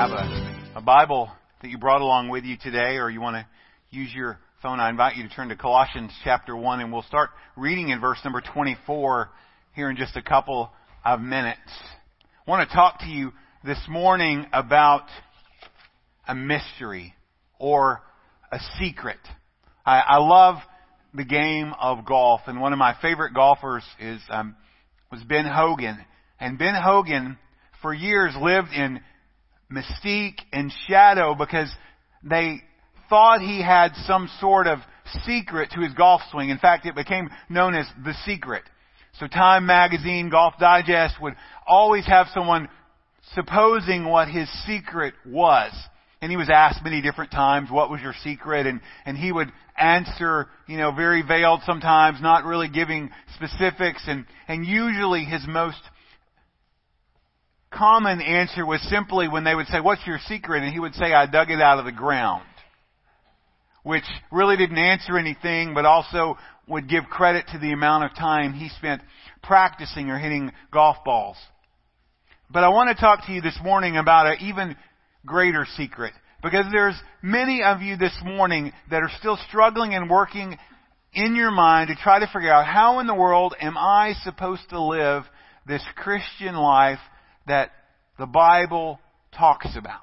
have a, a Bible that you brought along with you today, or you want to use your phone, I invite you to turn to Colossians chapter 1, and we'll start reading in verse number 24 here in just a couple of minutes. I want to talk to you this morning about a mystery or a secret. I, I love the game of golf, and one of my favorite golfers is um, was Ben Hogan, and Ben Hogan for years lived in mystique and shadow because they thought he had some sort of secret to his golf swing. In fact, it became known as the secret. So Time Magazine, Golf Digest would always have someone supposing what his secret was. And he was asked many different times, what was your secret? And, and he would answer, you know, very veiled sometimes, not really giving specifics. And, and usually his most common answer was simply when they would say, what's your secret? And he would say, I dug it out of the ground. Which really didn't answer anything, but also would give credit to the amount of time he spent practicing or hitting golf balls. But I want to talk to you this morning about an even greater secret. Because there's many of you this morning that are still struggling and working in your mind to try to figure out how in the world am I supposed to live this Christian life that the Bible talks about.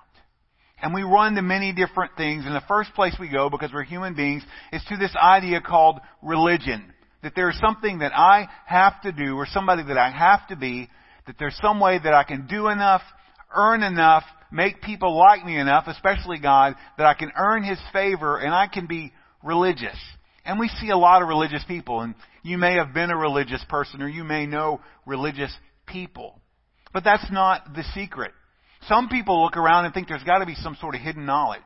And we run to many different things. And the first place we go, because we're human beings, is to this idea called religion. That there's something that I have to do, or somebody that I have to be, that there's some way that I can do enough, earn enough, make people like me enough, especially God, that I can earn His favor and I can be religious. And we see a lot of religious people, and you may have been a religious person, or you may know religious people. But that's not the secret. Some people look around and think there's got to be some sort of hidden knowledge.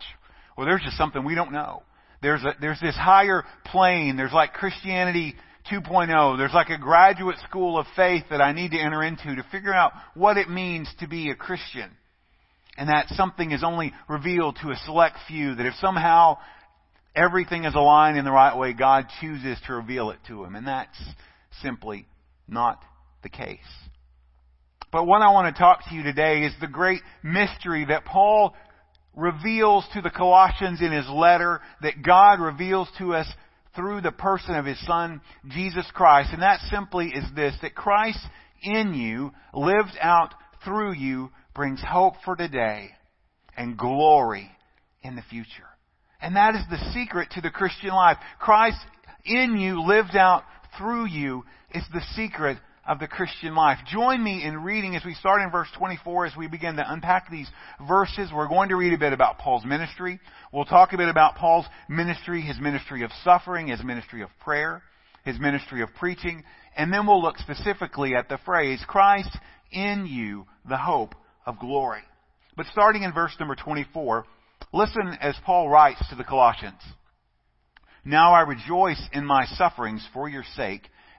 Well, there's just something we don't know. There's a, there's this higher plane. There's like Christianity 2.0. There's like a graduate school of faith that I need to enter into to figure out what it means to be a Christian. And that something is only revealed to a select few. That if somehow everything is aligned in the right way, God chooses to reveal it to them. And that's simply not the case. But what I want to talk to you today is the great mystery that Paul reveals to the Colossians in his letter, that God reveals to us through the person of his Son, Jesus Christ. And that simply is this, that Christ in you, lived out through you, brings hope for today and glory in the future. And that is the secret to the Christian life. Christ in you, lived out through you, is the secret of the Christian life. Join me in reading as we start in verse 24 as we begin to unpack these verses. We're going to read a bit about Paul's ministry. We'll talk a bit about Paul's ministry, his ministry of suffering, his ministry of prayer, his ministry of preaching, and then we'll look specifically at the phrase, Christ in you, the hope of glory. But starting in verse number 24, listen as Paul writes to the Colossians. Now I rejoice in my sufferings for your sake,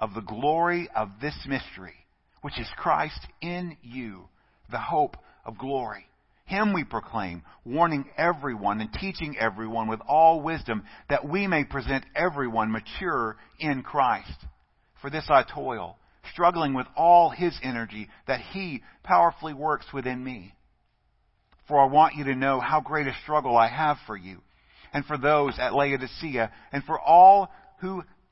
of the glory of this mystery, which is Christ in you, the hope of glory. Him we proclaim, warning everyone and teaching everyone with all wisdom that we may present everyone mature in Christ. For this I toil, struggling with all His energy that He powerfully works within me. For I want you to know how great a struggle I have for you, and for those at Laodicea, and for all who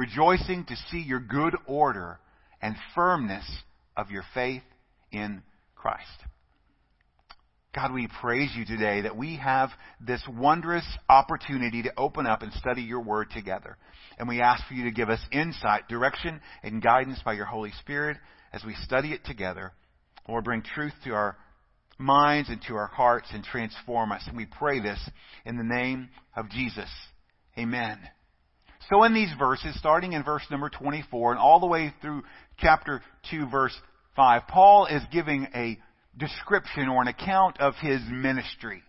rejoicing to see your good order and firmness of your faith in Christ. God, we praise you today that we have this wondrous opportunity to open up and study your word together. And we ask for you to give us insight, direction, and guidance by your Holy Spirit as we study it together. Lord, bring truth to our minds and to our hearts and transform us. And we pray this in the name of Jesus. Amen. So in these verses, starting in verse number 24 and all the way through chapter 2 verse 5, Paul is giving a description or an account of his ministry.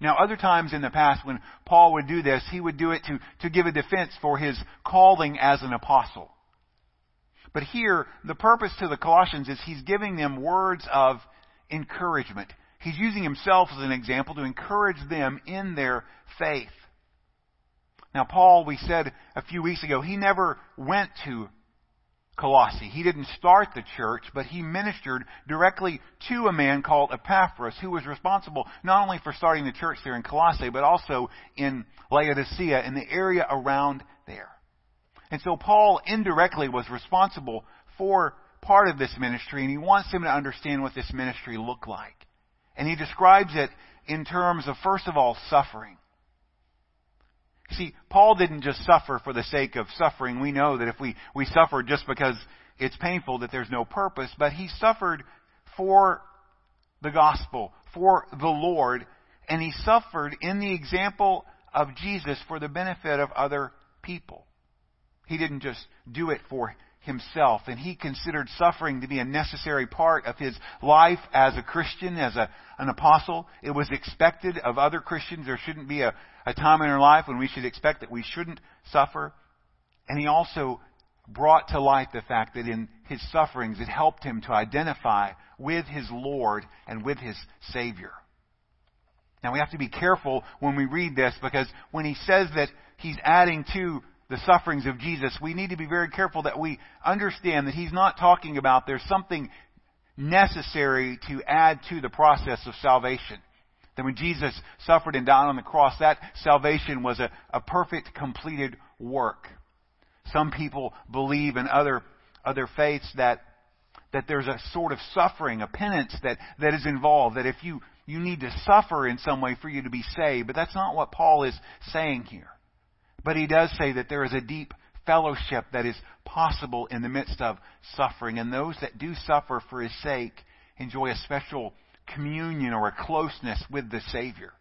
Now, other times in the past when Paul would do this, he would do it to, to give a defense for his calling as an apostle. But here, the purpose to the Colossians is he's giving them words of encouragement. He's using himself as an example to encourage them in their faith. Now, Paul, we said a few weeks ago, he never went to Colossae. He didn't start the church, but he ministered directly to a man called Epaphras, who was responsible not only for starting the church there in Colossae, but also in Laodicea, in the area around there. And so Paul indirectly was responsible for part of this ministry, and he wants them to understand what this ministry looked like. And he describes it in terms of, first of all, suffering. See, Paul didn't just suffer for the sake of suffering. We know that if we, we suffer just because it's painful, that there's no purpose, but he suffered for the gospel, for the Lord, and he suffered in the example of Jesus for the benefit of other people. He didn't just do it for himself, and he considered suffering to be a necessary part of his life as a Christian, as a, an apostle. It was expected of other Christians. There shouldn't be a, a time in our life when we should expect that we shouldn't suffer. And he also brought to light the fact that in his sufferings it helped him to identify with his Lord and with his Savior. Now we have to be careful when we read this because when he says that he's adding to the sufferings of Jesus, we need to be very careful that we understand that he's not talking about there's something necessary to add to the process of salvation. That when Jesus suffered and died on the cross, that salvation was a, a perfect, completed work. Some people believe in other, other faiths that, that there's a sort of suffering, a penance that, that is involved, that if you, you need to suffer in some way for you to be saved. But that's not what Paul is saying here. But he does say that there is a deep fellowship that is possible in the midst of suffering. And those that do suffer for his sake enjoy a special communion or a closeness with the Savior.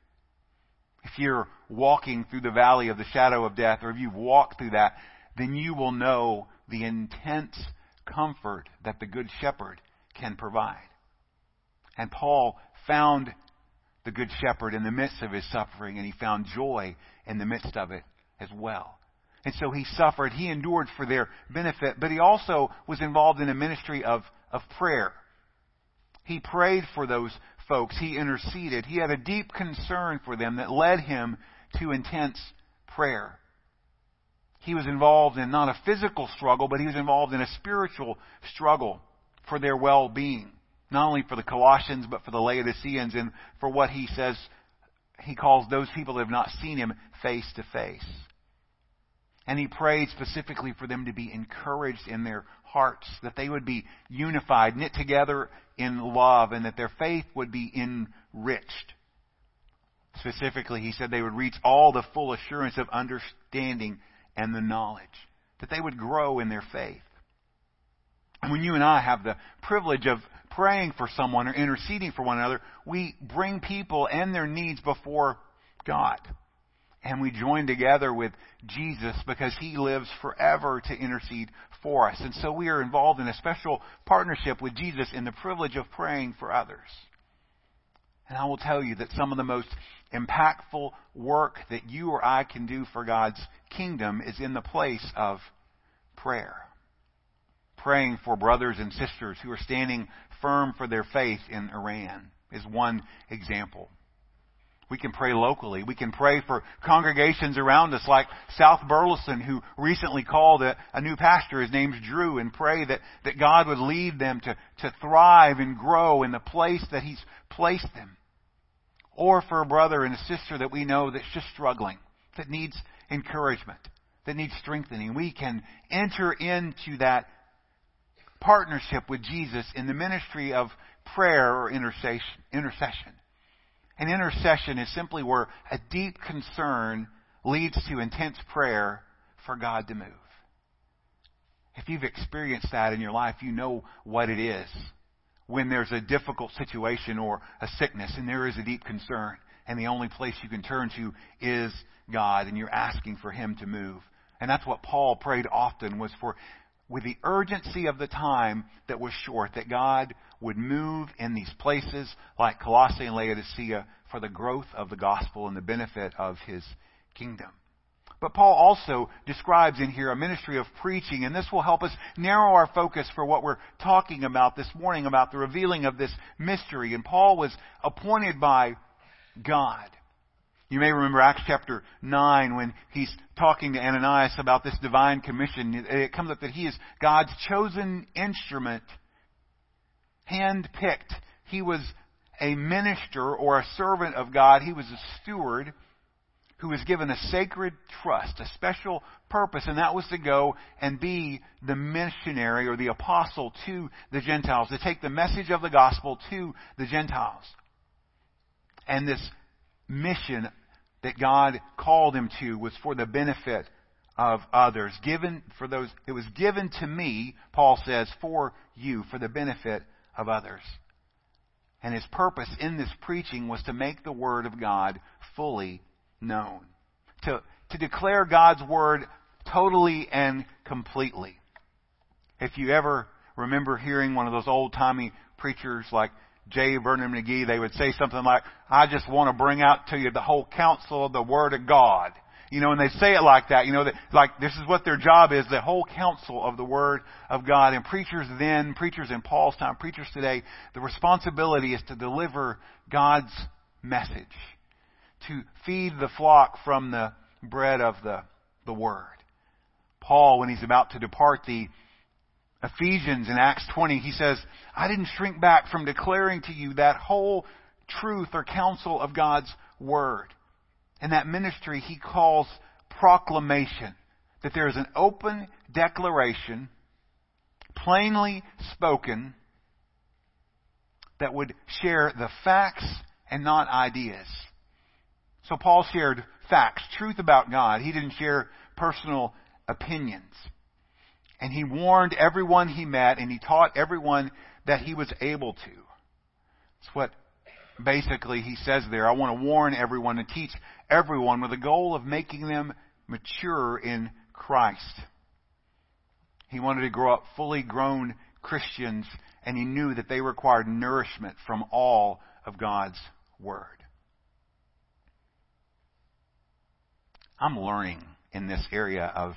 If you're walking through the valley of the shadow of death, or if you've walked through that, then you will know the intense comfort that the Good Shepherd can provide. And Paul found the Good Shepherd in the midst of his suffering, and he found joy in the midst of it as well. And so he suffered. He endured for their benefit, but he also was involved in a ministry of, of prayer. He prayed for those folks. He interceded. He had a deep concern for them that led him to intense prayer. He was involved in not a physical struggle, but he was involved in a spiritual struggle for their well being. Not only for the Colossians, but for the Laodiceans and for what he says he calls those people that have not seen him face to face. And he prayed specifically for them to be encouraged in their hearts, that they would be unified, knit together in love, and that their faith would be enriched. Specifically, he said they would reach all the full assurance of understanding and the knowledge, that they would grow in their faith. And when you and I have the privilege of praying for someone or interceding for one another, we bring people and their needs before God. And we join together with Jesus because He lives forever to intercede for us. And so we are involved in a special partnership with Jesus in the privilege of praying for others. And I will tell you that some of the most impactful work that you or I can do for God's kingdom is in the place of prayer. Praying for brothers and sisters who are standing firm for their faith in Iran is one example. We can pray locally. We can pray for congregations around us like South Burleson who recently called a, a, new pastor. His name's Drew and pray that, that God would lead them to, to thrive and grow in the place that He's placed them. Or for a brother and a sister that we know that's just struggling, that needs encouragement, that needs strengthening. We can enter into that partnership with Jesus in the ministry of prayer or intercession. And intercession is simply where a deep concern leads to intense prayer for God to move. If you've experienced that in your life, you know what it is when there's a difficult situation or a sickness and there is a deep concern and the only place you can turn to is God and you're asking for Him to move. And that's what Paul prayed often was for, with the urgency of the time that was short, that God would move in these places like Colossae and Laodicea for the growth of the gospel and the benefit of His kingdom. But Paul also describes in here a ministry of preaching, and this will help us narrow our focus for what we're talking about this morning about the revealing of this mystery. And Paul was appointed by God. You may remember Acts chapter 9 when he's talking to Ananias about this divine commission. It comes up that he is God's chosen instrument, hand-picked. He was a minister or a servant of God. He was a steward who was given a sacred trust, a special purpose, and that was to go and be the missionary or the apostle to the Gentiles, to take the message of the gospel to the Gentiles. And this mission that God called him to was for the benefit of others. Given for those, it was given to me, Paul says, for you, for the benefit of others. And his purpose in this preaching was to make the Word of God fully known. To, to declare God's Word totally and completely. If you ever remember hearing one of those old timey preachers like J. Vernon McGee, they would say something like, I just want to bring out to you the whole counsel of the Word of God. You know, and they say it like that, you know, that, like this is what their job is, the whole counsel of the Word of God. And preachers then, preachers in Paul's time, preachers today, the responsibility is to deliver God's message, to feed the flock from the bread of the, the Word. Paul, when he's about to depart the Ephesians in Acts 20, he says, I didn't shrink back from declaring to you that whole truth or counsel of God's Word. And that ministry he calls proclamation. That there is an open declaration, plainly spoken, that would share the facts and not ideas. So Paul shared facts, truth about God. He didn't share personal opinions. And he warned everyone he met and he taught everyone that he was able to. That's what basically he says there. I want to warn everyone and teach everyone with the goal of making them mature in Christ. He wanted to grow up fully grown Christians and he knew that they required nourishment from all of God's Word. I'm learning in this area of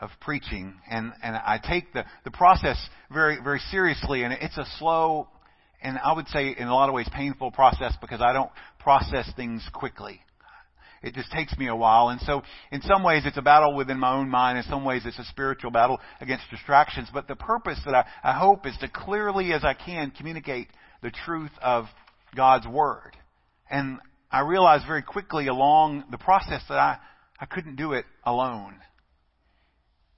of preaching, and, and I take the, the process very, very seriously, and it's a slow, and I would say in a lot of ways painful process because I don't process things quickly. It just takes me a while, and so in some ways it's a battle within my own mind, in some ways it's a spiritual battle against distractions, but the purpose that I, I hope is to clearly as I can communicate the truth of God's Word. And I realized very quickly along the process that I, I couldn't do it alone.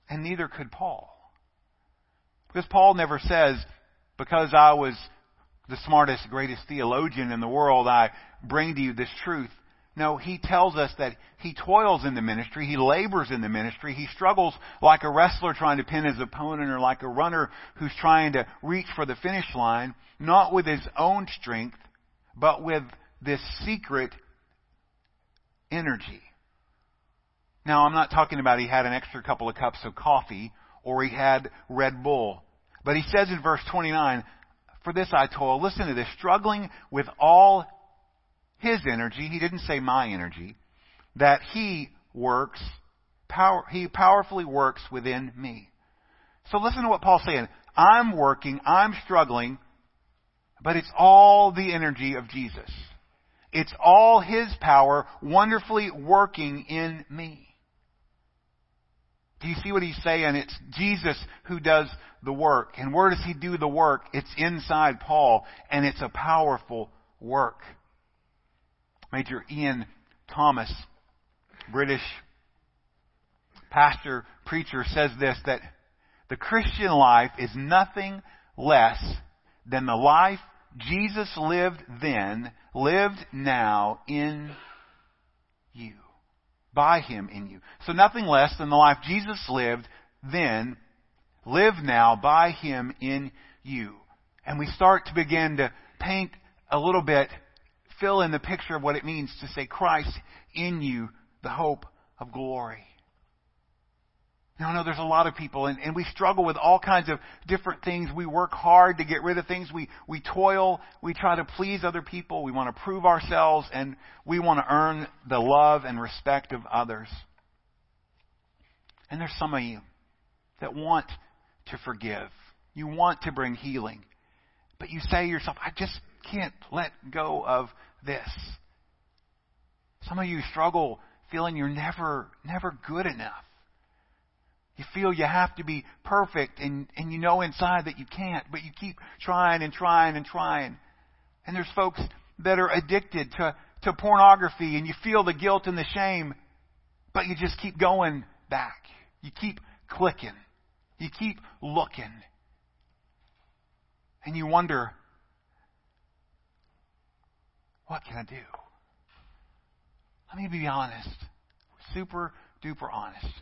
And neither could Paul. Because Paul never says, because I was the smartest, greatest theologian in the world, I bring to you this truth. No, he tells us that he toils in the ministry, he labors in the ministry, he struggles like a wrestler trying to pin his opponent or like a runner who's trying to reach for the finish line, not with his own strength, but with this secret energy now, I'm not talking about he had an extra couple of cups of coffee or he had Red Bull. But he says in verse 29, For this I toil. Listen to this. Struggling with all his energy. He didn't say my energy. That he works, power, he powerfully works within me. So listen to what Paul's saying. I'm working, I'm struggling, but it's all the energy of Jesus. It's all His power wonderfully working in me. Do you see what he's saying? It's Jesus who does the work. And where does he do the work? It's inside Paul, and it's a powerful work. Major Ian Thomas, British pastor, preacher, says this that the Christian life is nothing less than the life Jesus lived then, lived now in you. By him in you. So nothing less than the life Jesus lived then, live now by him in you. And we start to begin to paint a little bit, fill in the picture of what it means to say Christ in you, the hope of glory. Now, I know there's a lot of people, and, and we struggle with all kinds of different things. We work hard to get rid of things. We, we toil. We try to please other people. We want to prove ourselves, and we want to earn the love and respect of others. And there's some of you that want to forgive. You want to bring healing. But you say to yourself, I just can't let go of this. Some of you struggle feeling you're never, never good enough. You feel you have to be perfect and, and you know inside that you can't, but you keep trying and trying and trying. And there's folks that are addicted to, to pornography and you feel the guilt and the shame, but you just keep going back. You keep clicking. You keep looking. And you wonder, what can I do? Let me be honest. Super duper honest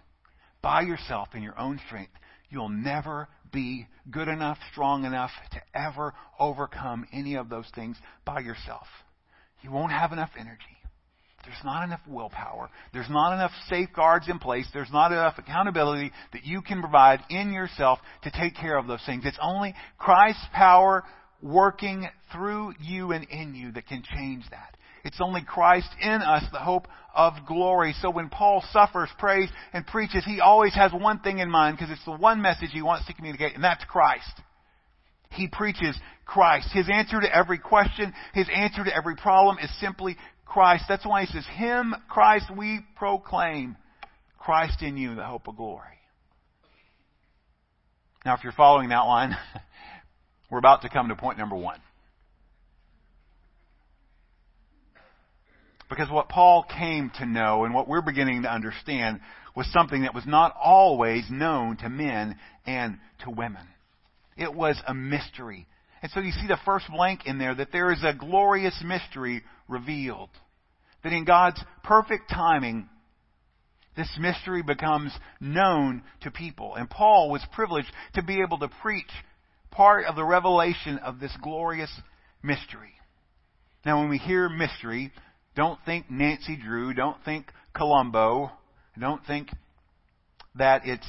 by yourself in your own strength, you'll never be good enough, strong enough to ever overcome any of those things by yourself. You won't have enough energy. There's not enough willpower. There's not enough safeguards in place. There's not enough accountability that you can provide in yourself to take care of those things. It's only Christ's power working through you and in you that can change that. It's only Christ in us, the hope of glory. So when Paul suffers, prays, and preaches, he always has one thing in mind because it's the one message he wants to communicate, and that's Christ. He preaches Christ. His answer to every question, his answer to every problem is simply Christ. That's why he says, Him, Christ, we proclaim. Christ in you, the hope of glory. Now, if you're following that line, we're about to come to point number one. Because what Paul came to know and what we're beginning to understand was something that was not always known to men and to women. It was a mystery. And so you see the first blank in there that there is a glorious mystery revealed. That in God's perfect timing, this mystery becomes known to people. And Paul was privileged to be able to preach part of the revelation of this glorious mystery. Now, when we hear mystery, don't think Nancy Drew. Don't think Columbo. Don't think that it's,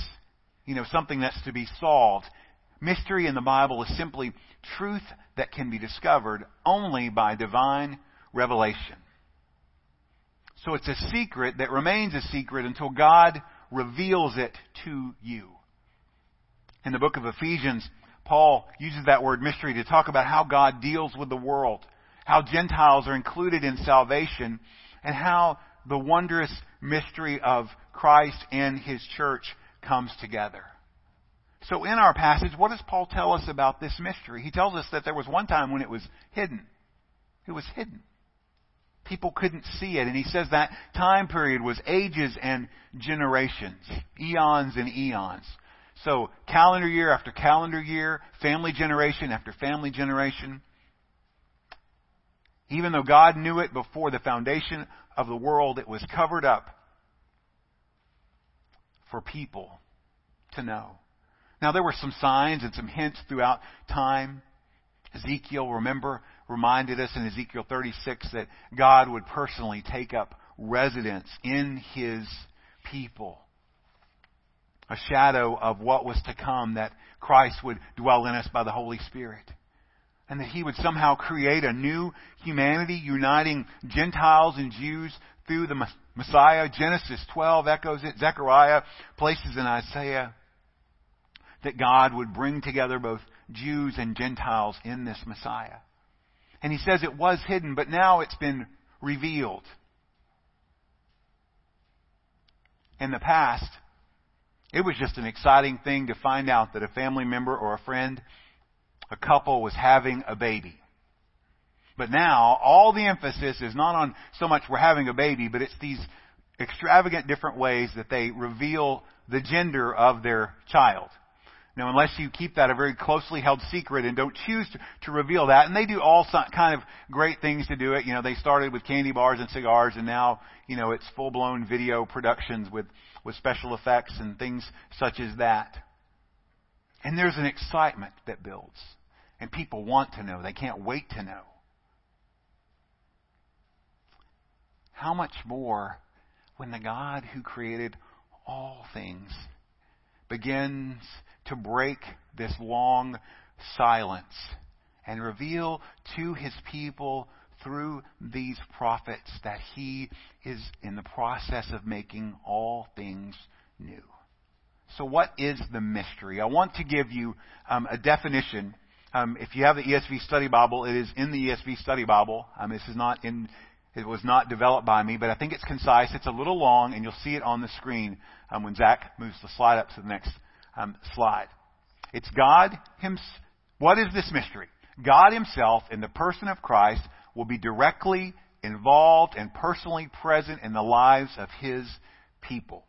you know, something that's to be solved. Mystery in the Bible is simply truth that can be discovered only by divine revelation. So it's a secret that remains a secret until God reveals it to you. In the book of Ephesians, Paul uses that word mystery to talk about how God deals with the world how Gentiles are included in salvation, and how the wondrous mystery of Christ and His church comes together. So in our passage, what does Paul tell us about this mystery? He tells us that there was one time when it was hidden. It was hidden. People couldn't see it. And he says that time period was ages and generations, eons and eons. So calendar year after calendar year, family generation after family generation. Even though God knew it before the foundation of the world, it was covered up for people to know. Now, there were some signs and some hints throughout time. Ezekiel, remember, reminded us in Ezekiel 36 that God would personally take up residence in his people. A shadow of what was to come, that Christ would dwell in us by the Holy Spirit and that he would somehow create a new humanity uniting Gentiles and Jews through the Messiah. Genesis 12 echoes it. Zechariah places in Isaiah that God would bring together both Jews and Gentiles in this Messiah. And he says it was hidden, but now it's been revealed. In the past, it was just an exciting thing to find out that a family member or a friend a couple was having a baby. But now, all the emphasis is not on so much we're having a baby, but it's these extravagant different ways that they reveal the gender of their child. Now, unless you keep that a very closely held secret and don't choose to, to reveal that, and they do all some, kind of great things to do it. You know, they started with candy bars and cigars, and now, you know, it's full blown video productions with, with special effects and things such as that. And there's an excitement that builds. And people want to know. They can't wait to know. How much more when the God who created all things begins to break this long silence and reveal to his people through these prophets that he is in the process of making all things new. So, what is the mystery? I want to give you um, a definition. Um, if you have the ESV Study Bible, it is in the ESV Study Bible. Um, this is not in it was not developed by me, but I think it's concise. It's a little long, and you'll see it on the screen um, when Zach moves the slide up to the next um, slide. It's God Himself. What is this mystery? God Himself, in the person of Christ, will be directly involved and personally present in the lives of His people.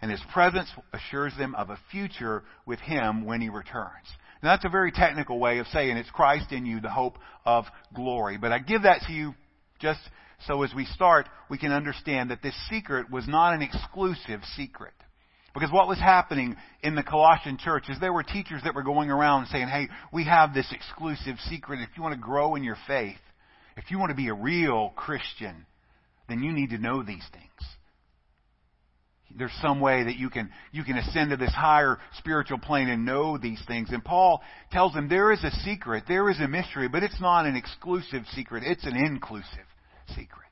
And His presence assures them of a future with Him when He returns. Now, that's a very technical way of saying it's Christ in you, the hope of glory. But I give that to you just so as we start, we can understand that this secret was not an exclusive secret. Because what was happening in the Colossian church is there were teachers that were going around saying, hey, we have this exclusive secret. If you want to grow in your faith, if you want to be a real Christian, then you need to know these things. There's some way that you can, you can ascend to this higher spiritual plane and know these things. And Paul tells them there is a secret, there is a mystery, but it's not an exclusive secret, it's an inclusive secret.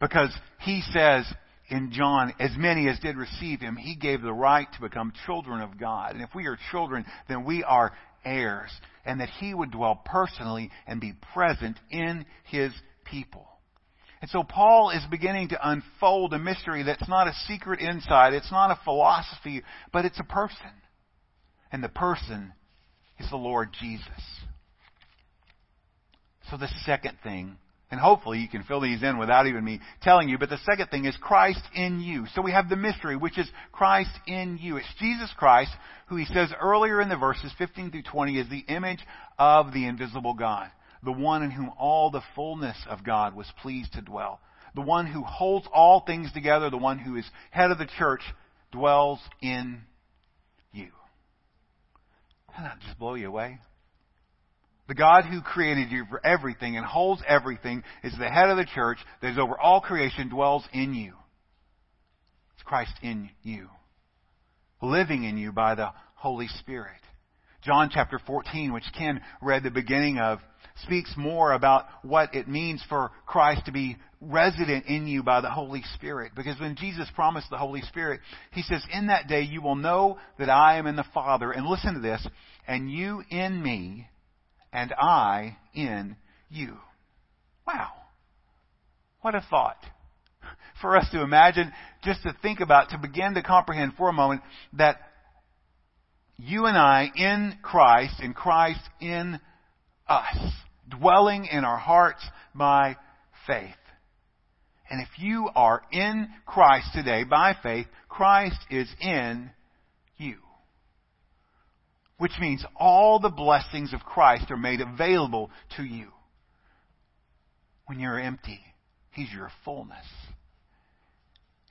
Because he says in John, as many as did receive him, he gave the right to become children of God. And if we are children, then we are heirs. And that he would dwell personally and be present in his people. And so Paul is beginning to unfold a mystery that's not a secret insight, it's not a philosophy, but it's a person. And the person is the Lord Jesus. So the second thing and hopefully you can fill these in without even me telling you. But the second thing is Christ in you. So we have the mystery, which is Christ in you. It's Jesus Christ, who he says earlier in the verses 15 through 20 is the image of the invisible God. The one in whom all the fullness of God was pleased to dwell. The one who holds all things together, the one who is head of the church, dwells in you. Doesn't that just blow you away? The God who created you for everything and holds everything is the head of the church that is over all creation, dwells in you. It's Christ in you, living in you by the Holy Spirit. John chapter 14, which Ken read the beginning of, speaks more about what it means for Christ to be resident in you by the Holy Spirit. Because when Jesus promised the Holy Spirit, He says, In that day you will know that I am in the Father. And listen to this, and you in me, and I in you. Wow. What a thought. For us to imagine, just to think about, to begin to comprehend for a moment that you and I in Christ, and Christ in us, dwelling in our hearts by faith. And if you are in Christ today by faith, Christ is in you which means all the blessings of Christ are made available to you. When you're empty, He's your fullness.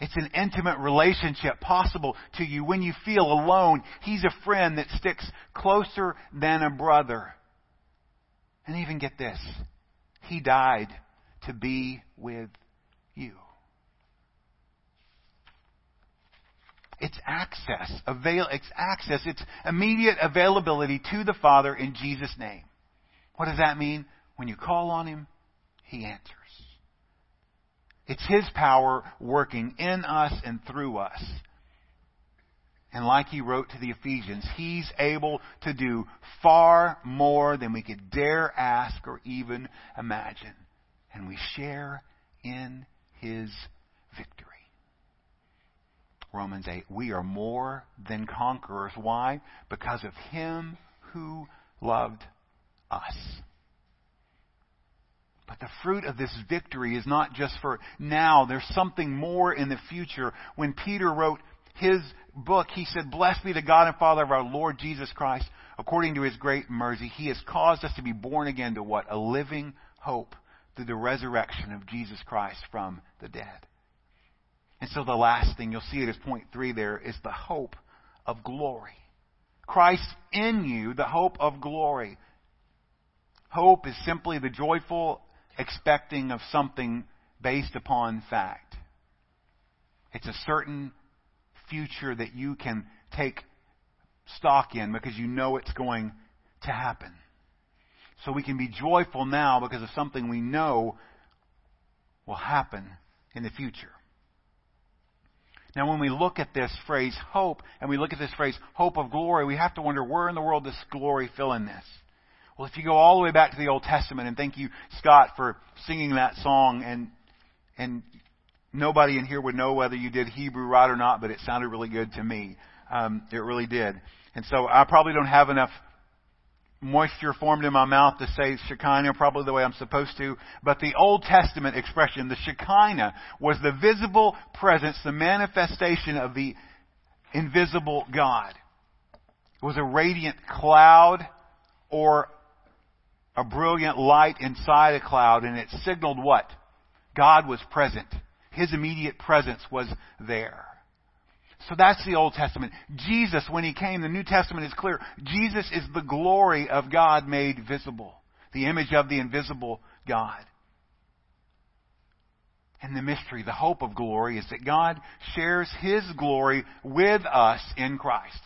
It's an intimate relationship possible to you. When you feel alone, He's a friend that sticks closer than a brother. And even get this He died to be with you. It's access. Avail, it's access. It's immediate availability to the Father in Jesus' name. What does that mean? When you call on Him, He answers. It's His power working in us and through us. And like he wrote to the Ephesians, he's able to do far more than we could dare ask or even imagine. And we share in his victory. Romans 8. We are more than conquerors. Why? Because of Him who loved us. But the fruit of this victory is not just for now. There's something more in the future. When Peter wrote his book, he said, Blessed be the God and Father of our Lord Jesus Christ. According to his great mercy, he has caused us to be born again to what? A living hope through the resurrection of Jesus Christ from the dead. And so the last thing you'll see it as point three there is the hope of glory. Christ in you, the hope of glory. Hope is simply the joyful expecting of something based upon fact. It's a certain future that you can take stock in because you know it's going to happen. So we can be joyful now because of something we know will happen in the future. Now, when we look at this phrase hope, and we look at this phrase hope of glory, we have to wonder where in the world does glory fill in this? Well, if you go all the way back to the Old Testament, and thank you, Scott, for singing that song, and and nobody in here would know whether you did Hebrew right or not, but it sounded really good to me. Um, it really did. And so I probably don't have enough moisture formed in my mouth to say Shekinah probably the way I'm supposed to. But the Old Testament expression, the Shekinah, was the visible presence, the manifestation of the invisible God. It was a radiant cloud or a brilliant light inside a cloud, and it signaled what? God was present. His immediate presence was there. So that's the Old Testament. Jesus, when He came, the New Testament is clear. Jesus is the glory of God made visible. The image of the invisible God. And the mystery, the hope of glory, is that God shares His glory with us in Christ.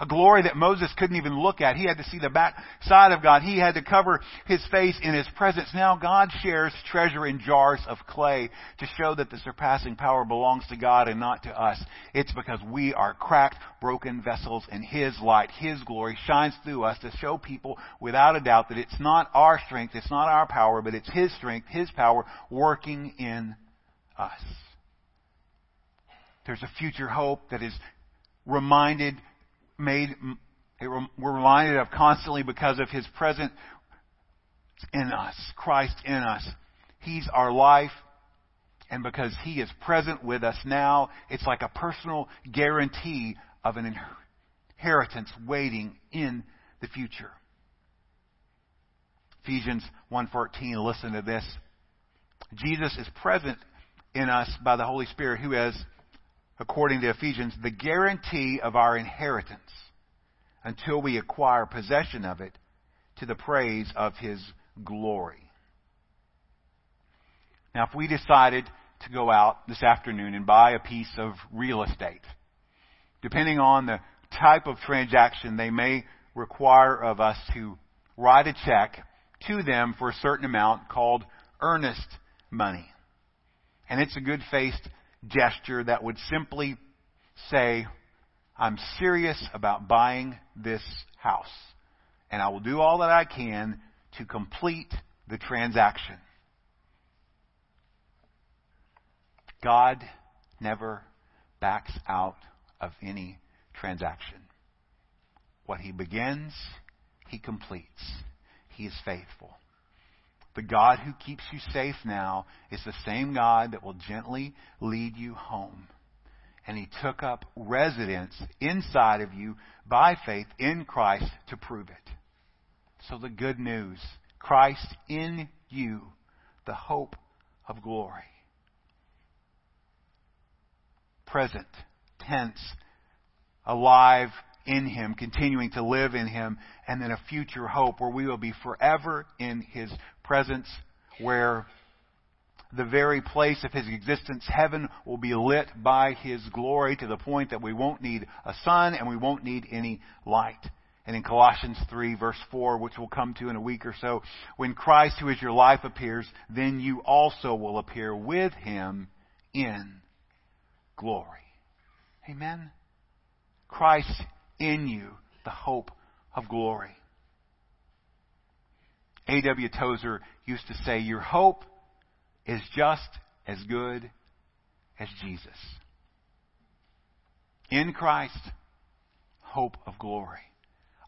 A glory that Moses couldn't even look at. He had to see the back side of God. He had to cover his face in his presence. Now God shares treasure in jars of clay to show that the surpassing power belongs to God and not to us. It's because we are cracked, broken vessels and his light, his glory shines through us to show people without a doubt that it's not our strength, it's not our power, but it's his strength, his power working in us. There's a future hope that is reminded made, we're reminded of constantly because of His presence in us, Christ in us. He's our life, and because He is present with us now, it's like a personal guarantee of an inheritance waiting in the future. Ephesians 1:14 listen to this. Jesus is present in us by the Holy Spirit who has according to Ephesians, the guarantee of our inheritance until we acquire possession of it to the praise of His glory. Now, if we decided to go out this afternoon and buy a piece of real estate, depending on the type of transaction, they may require of us to write a check to them for a certain amount called earnest money. And it's a good faced gesture that would simply say, I'm serious about buying this house, and I will do all that I can to complete the transaction. God never backs out of any transaction. What he begins, he completes. He is faithful. The God who keeps you safe now is the same God that will gently lead you home. And he took up residence inside of you by faith in Christ to prove it. So the good news Christ in you, the hope of glory. Present tense, alive in Him, continuing to live in Him, and then a future hope where we will be forever in His presence, where the very place of His existence, heaven, will be lit by His glory to the point that we won't need a sun and we won't need any light. And in Colossians 3 verse 4, which we'll come to in a week or so, when Christ who is your life appears, then you also will appear with Him in glory. Amen? Christ in you the hope of glory. A.W. Tozer used to say, Your hope is just as good as Jesus. In Christ, hope of glory.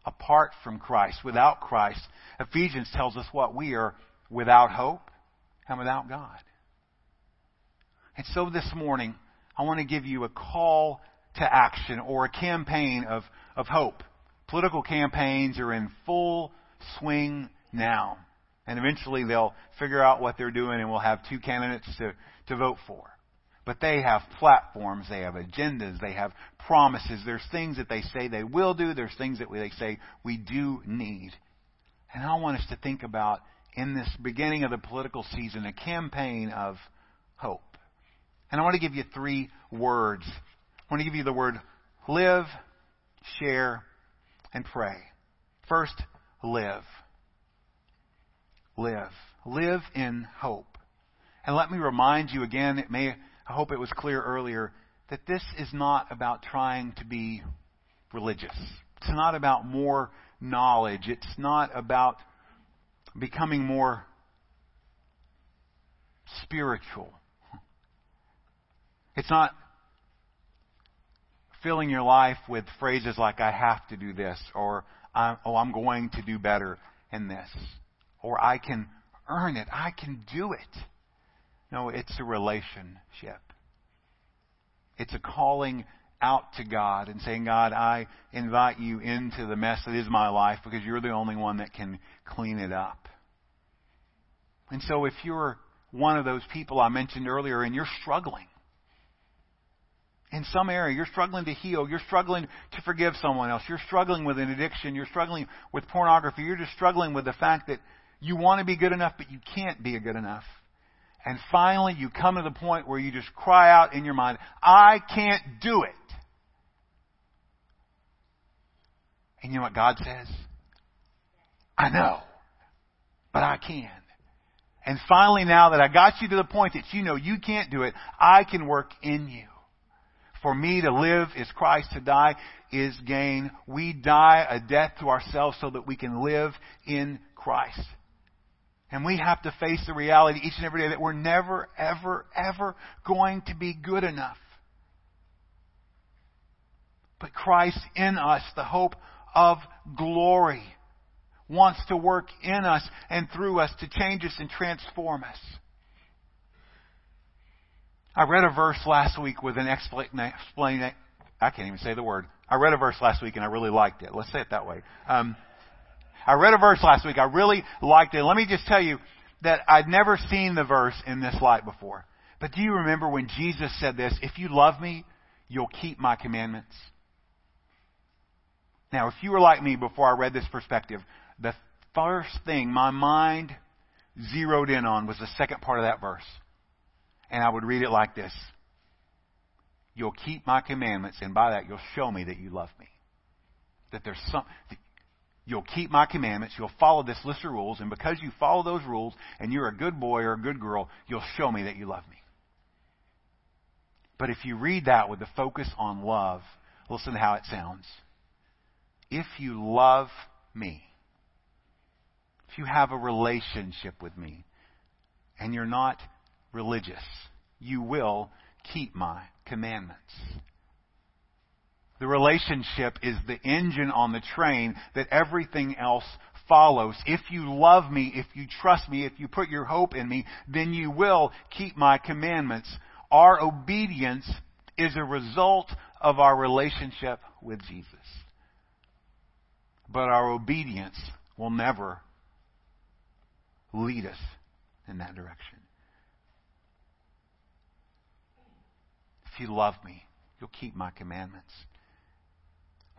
Apart from Christ, without Christ, Ephesians tells us what? We are without hope and without God. And so this morning, I want to give you a call to action or a campaign of, of hope. Political campaigns are in full swing now. And eventually they'll figure out what they're doing and we'll have two candidates to, to vote for. But they have platforms, they have agendas, they have promises. There's things that they say they will do, there's things that they say we do need. And I want us to think about in this beginning of the political season a campaign of hope. And I want to give you three words. Want to give you the word live, share, and pray. First, live. Live. Live in hope. And let me remind you again, it may, I hope it was clear earlier, that this is not about trying to be religious. It's not about more knowledge. It's not about becoming more spiritual. It's not filling your life with phrases like, I have to do this, or, oh, I'm going to do better in this, or I can earn it, I can do it. No, it's a relationship. It's a calling out to God and saying, God, I invite you into the mess that is my life because you're the only one that can clean it up. And so if you're one of those people I mentioned earlier and you're struggling, in some area, you're struggling to heal, you're struggling to forgive someone else, you're struggling with an addiction, you're struggling with pornography, you're just struggling with the fact that you want to be good enough, but you can't be good enough. And finally, you come to the point where you just cry out in your mind, I can't do it. And you know what God says? I know, but I can. And finally, now that I got you to the point that you know you can't do it, I can work in you. For me to live is Christ, to die is gain. We die a death to ourselves so that we can live in Christ. And we have to face the reality each and every day that we're never, ever, ever going to be good enough. But Christ in us, the hope of glory, wants to work in us and through us to change us and transform us. I read a verse last week with an explanation. I can't even say the word. I read a verse last week and I really liked it. Let's say it that way. Um, I read a verse last week. I really liked it. Let me just tell you that I'd never seen the verse in this light before. But do you remember when Jesus said this? If you love me, you'll keep my commandments. Now, if you were like me before I read this perspective, the first thing my mind zeroed in on was the second part of that verse. And I would read it like this You'll keep my commandments, and by that you'll show me that you love me. That there's some. You'll keep my commandments. You'll follow this list of rules. And because you follow those rules and you're a good boy or a good girl, you'll show me that you love me. But if you read that with the focus on love, listen to how it sounds. If you love me, if you have a relationship with me, and you're not religious. You will keep my commandments. The relationship is the engine on the train that everything else follows. If you love me, if you trust me, if you put your hope in me, then you will keep my commandments. Our obedience is a result of our relationship with Jesus. But our obedience will never lead us in that direction. If you love me, you'll keep my commandments.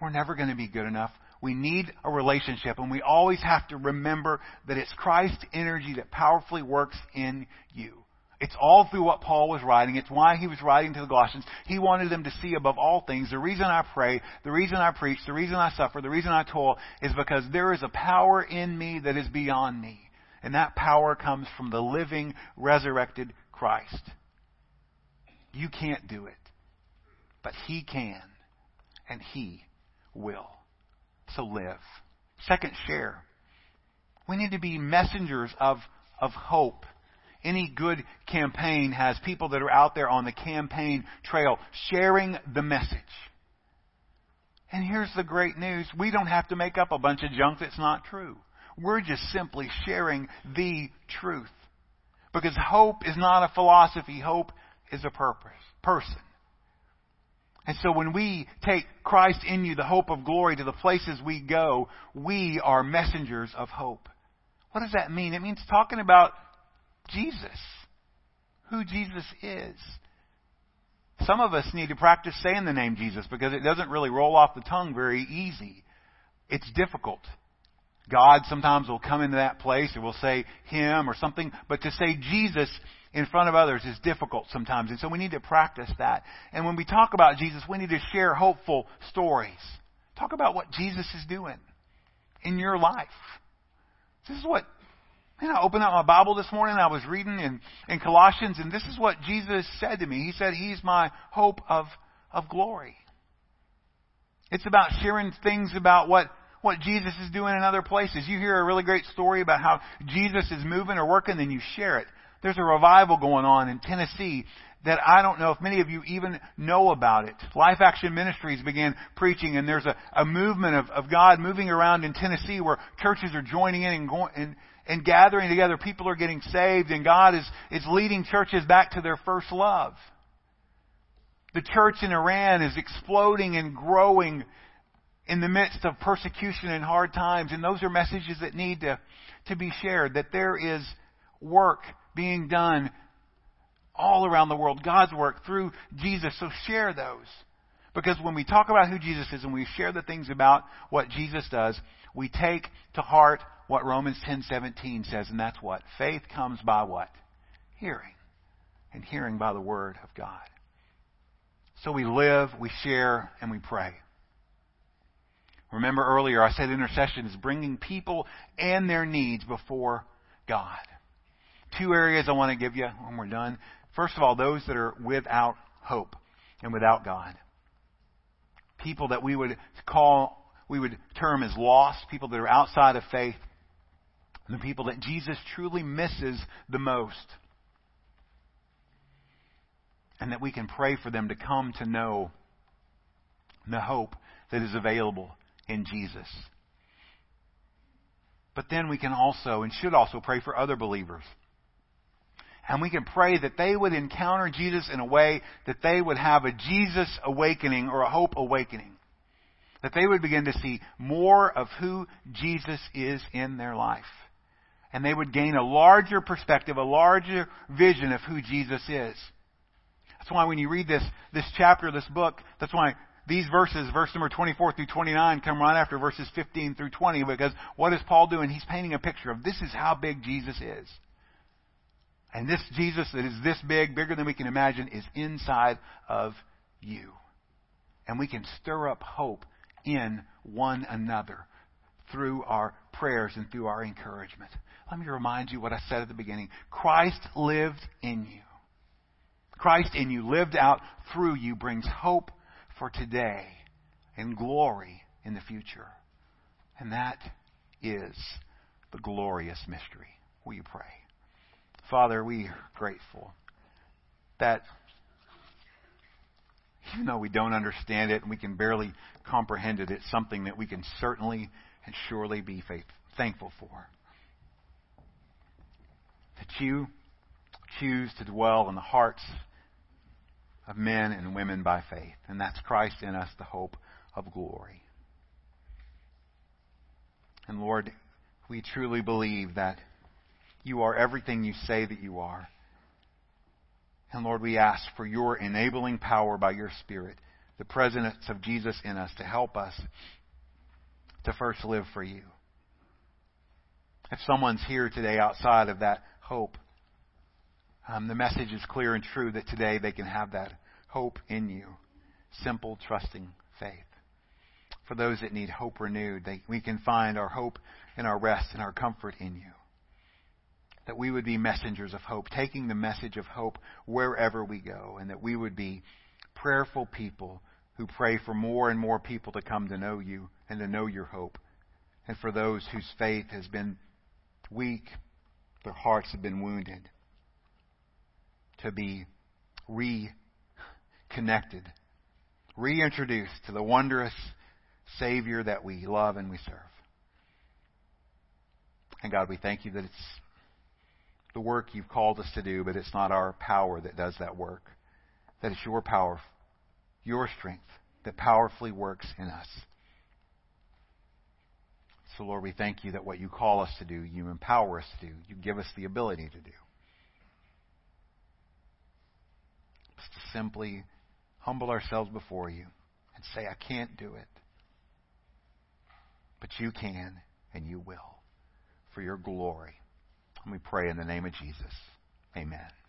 We're never going to be good enough. We need a relationship, and we always have to remember that it's Christ's energy that powerfully works in you. It's all through what Paul was writing. It's why he was writing to the Colossians. He wanted them to see above all things the reason I pray, the reason I preach, the reason I suffer, the reason I toil is because there is a power in me that is beyond me. And that power comes from the living, resurrected Christ. You can't do it. But He can. And He will. So live. Second, share. We need to be messengers of, of hope. Any good campaign has people that are out there on the campaign trail sharing the message. And here's the great news. We don't have to make up a bunch of junk that's not true. We're just simply sharing the truth. Because hope is not a philosophy. Hope is a purpose, person. And so when we take Christ in you, the hope of glory, to the places we go, we are messengers of hope. What does that mean? It means talking about Jesus, who Jesus is. Some of us need to practice saying the name Jesus because it doesn't really roll off the tongue very easy. It's difficult. God sometimes will come into that place or will say him or something, but to say Jesus in front of others is difficult sometimes. And so we need to practice that. And when we talk about Jesus, we need to share hopeful stories. Talk about what Jesus is doing in your life. This is what, man, I opened up my Bible this morning. I was reading in, in Colossians, and this is what Jesus said to me. He said, He's my hope of, of glory. It's about sharing things about what what Jesus is doing in other places. You hear a really great story about how Jesus is moving or working, then you share it. There's a revival going on in Tennessee that I don't know if many of you even know about it. Life Action Ministries began preaching, and there's a, a movement of, of God moving around in Tennessee where churches are joining in and going and, and gathering together. People are getting saved, and God is, is leading churches back to their first love. The church in Iran is exploding and growing in the midst of persecution and hard times, and those are messages that need to, to be shared, that there is work being done all around the world. God's work through Jesus. So share those. Because when we talk about who Jesus is and we share the things about what Jesus does, we take to heart what Romans 10:17 says and that's what faith comes by what? Hearing. And hearing by the word of God. So we live, we share, and we pray. Remember earlier I said intercession is bringing people and their needs before God two areas I want to give you when we're done. First of all, those that are without hope and without God. People that we would call, we would term as lost, people that are outside of faith, the people that Jesus truly misses the most. And that we can pray for them to come to know the hope that is available in Jesus. But then we can also and should also pray for other believers and we can pray that they would encounter Jesus in a way that they would have a Jesus awakening or a hope awakening. That they would begin to see more of who Jesus is in their life. And they would gain a larger perspective, a larger vision of who Jesus is. That's why when you read this, this chapter, this book, that's why these verses, verse number 24 through 29, come right after verses 15 through 20, because what is Paul doing? He's painting a picture of this is how big Jesus is. And this Jesus that is this big, bigger than we can imagine, is inside of you. And we can stir up hope in one another through our prayers and through our encouragement. Let me remind you what I said at the beginning. Christ lived in you. Christ in you, lived out through you, brings hope for today and glory in the future. And that is the glorious mystery. Will you pray? Father, we are grateful that even though we don't understand it and we can barely comprehend it, it's something that we can certainly and surely be faith, thankful for. That you choose to dwell in the hearts of men and women by faith, and that's Christ in us, the hope of glory. And Lord, we truly believe that you are everything you say that you are. And Lord, we ask for your enabling power by your Spirit, the presence of Jesus in us, to help us to first live for you. If someone's here today outside of that hope, um, the message is clear and true that today they can have that hope in you. Simple, trusting faith. For those that need hope renewed, they, we can find our hope and our rest and our comfort in you that we would be messengers of hope, taking the message of hope wherever we go, and that we would be prayerful people who pray for more and more people to come to know you and to know your hope. And for those whose faith has been weak, their hearts have been wounded, to be reconnected, reintroduced to the wondrous Savior that we love and we serve. And God, we thank you that it's the work you've called us to do, but it's not our power that does that work. That it's your power your strength that powerfully works in us. So, Lord, we thank you that what you call us to do, you empower us to do, you give us the ability to do. Just to simply humble ourselves before you and say, I can't do it. But you can, and you will, for your glory. And we pray in the name of Jesus. Amen.